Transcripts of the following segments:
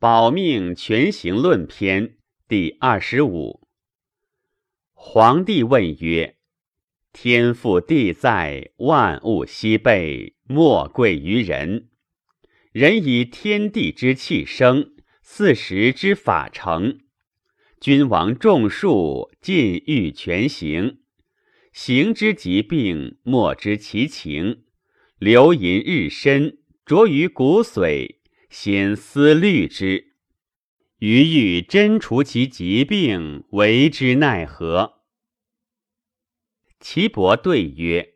保命全行论篇第二十五。皇帝问曰：“天赋地在，万物西备，莫贵于人。人以天地之气生，四时之法成。君王众数，尽欲全行。行之疾病，莫知其情。流淫日深，着于骨髓。”先思虑之，余欲真除其疾病，为之奈何？岐伯对曰：“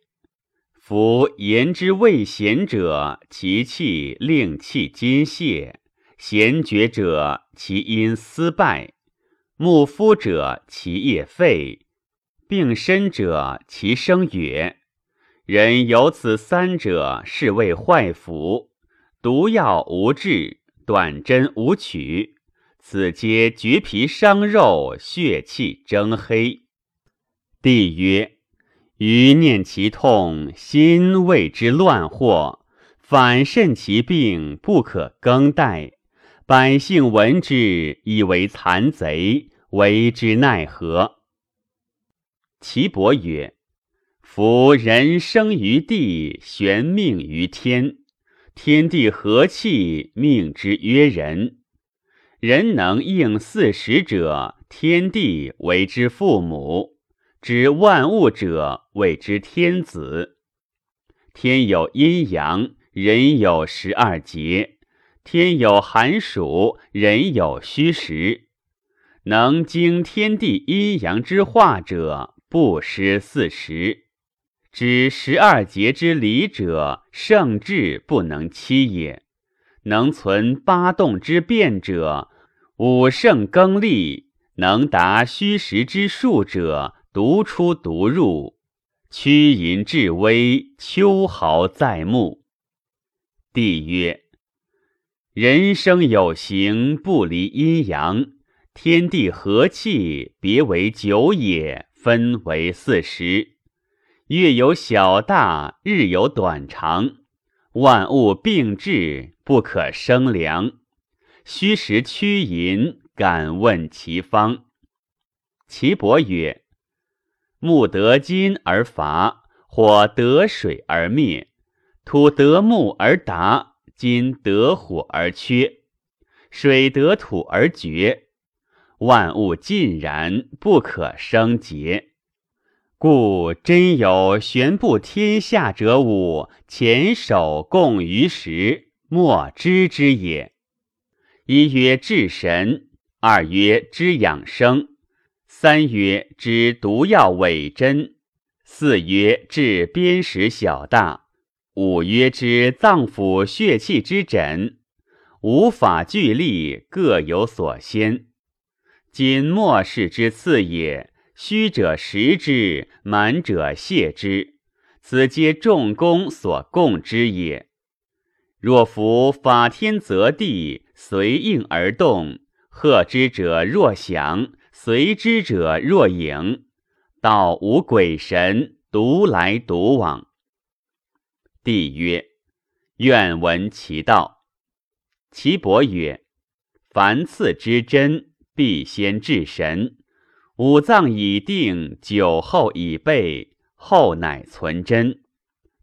夫言之未贤者，其气令气金泄；贤绝者，其因思败；木夫者，其业废；病深者，其生也。人有此三者，是谓坏腑。”毒药无治，短针无取，此皆绝皮伤肉，血气蒸黑。帝曰：余念其痛，心为之乱惑，反甚其病，不可更待。百姓闻之，以为残贼，为之奈何？岐伯曰：夫人生于地，玄命于天。天地和气，命之曰人。人能应四时者，天地为之父母；知万物者，谓之天子。天有阴阳，人有十二节；天有寒暑，人有虚实。能经天地阴阳之化者，不失四时。知十二节之理者，圣智不能欺也；能存八动之变者，五圣更立；能达虚实之数者，独出独入。屈淫至微，秋毫在目。帝曰：人生有形，不离阴阳；天地和气，别为九也，分为四时。月有小大，日有短长，万物并至，不可生良。虚实趋淫，敢问其方。岐伯曰：木得金而伐，火得水而灭，土得木而达，金得火而缺，水得土而绝。万物尽然，不可生节。故真有玄布天下者五，前手共于时，莫知之也。一曰治神，二曰知养生，三曰知毒药伪真，四曰治砭石小大，五曰知脏腑血气之诊。五法俱立，各有所先。今末世之次也。虚者实之，满者谢之，此皆众公所共之也。若夫法天则地，随应而动；贺之者若响，随之者若影。道无鬼神，独来独往。帝曰：愿闻其道。岐伯曰：凡次之真，必先治神。五脏已定，酒后已备，后乃存真。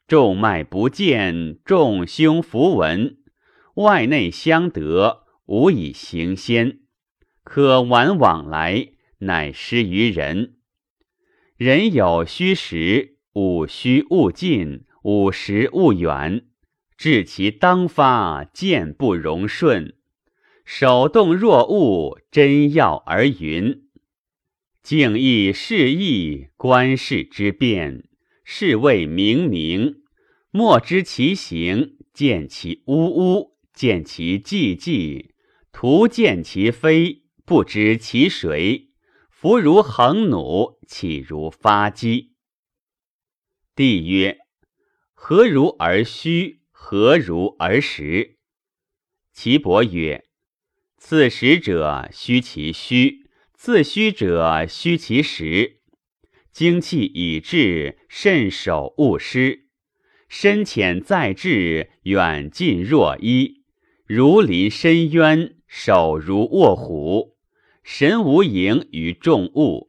众脉不见，众胸符文，外内相得，无以行先。可玩往来，乃失于人。人有虚实，五虚勿近，五实勿远。至其当发，见不容顺。手动若物，真要而云。静意示意，观世之变，是谓明明。莫知其形，见其呜呜，见其寂寂，徒见其非，不知其谁。弗如横弩，岂如发机？帝曰：何如而虚？何如而实？岐伯曰：此实者，虚其虚。自虚者虚其实，精气已至，慎守勿失。深浅在志，远近若一。如临深渊，手如握虎，神无盈于众物。